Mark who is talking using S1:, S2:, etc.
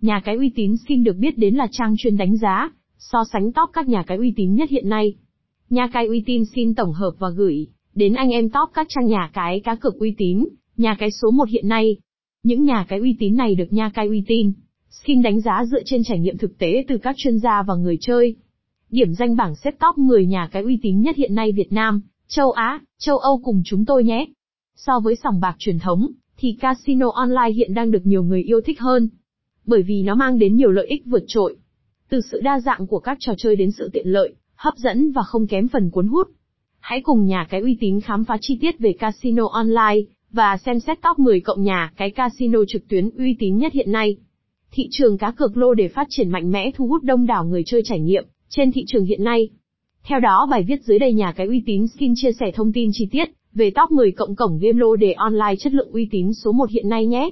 S1: Nhà cái uy tín skin được biết đến là trang chuyên đánh giá, so sánh top các nhà cái uy tín nhất hiện nay. Nhà cái uy tín skin tổng hợp và gửi đến anh em top các trang nhà cái cá cược uy tín, nhà cái số 1 hiện nay. Những nhà cái uy tín này được nhà cái uy tín skin đánh giá dựa trên trải nghiệm thực tế từ các chuyên gia và người chơi. Điểm danh bảng xếp top 10 nhà cái uy tín nhất hiện nay Việt Nam, châu Á, châu Âu cùng chúng tôi nhé. So với sòng bạc truyền thống, thì casino online hiện đang được nhiều người yêu thích hơn. Bởi vì nó mang đến nhiều lợi ích vượt trội. Từ sự đa dạng của các trò chơi đến sự tiện lợi, hấp dẫn và không kém phần cuốn hút. Hãy cùng nhà cái uy tín khám phá chi tiết về casino online, và xem xét top 10 cộng nhà cái casino trực tuyến uy tín nhất hiện nay. Thị trường cá cược lô để phát triển mạnh mẽ thu hút đông đảo người chơi trải nghiệm trên thị trường hiện nay. Theo đó bài viết dưới đây nhà cái uy tín skin chia sẻ thông tin chi tiết về top 10 cộng cổng game lô đề online chất lượng uy tín số 1 hiện nay nhé.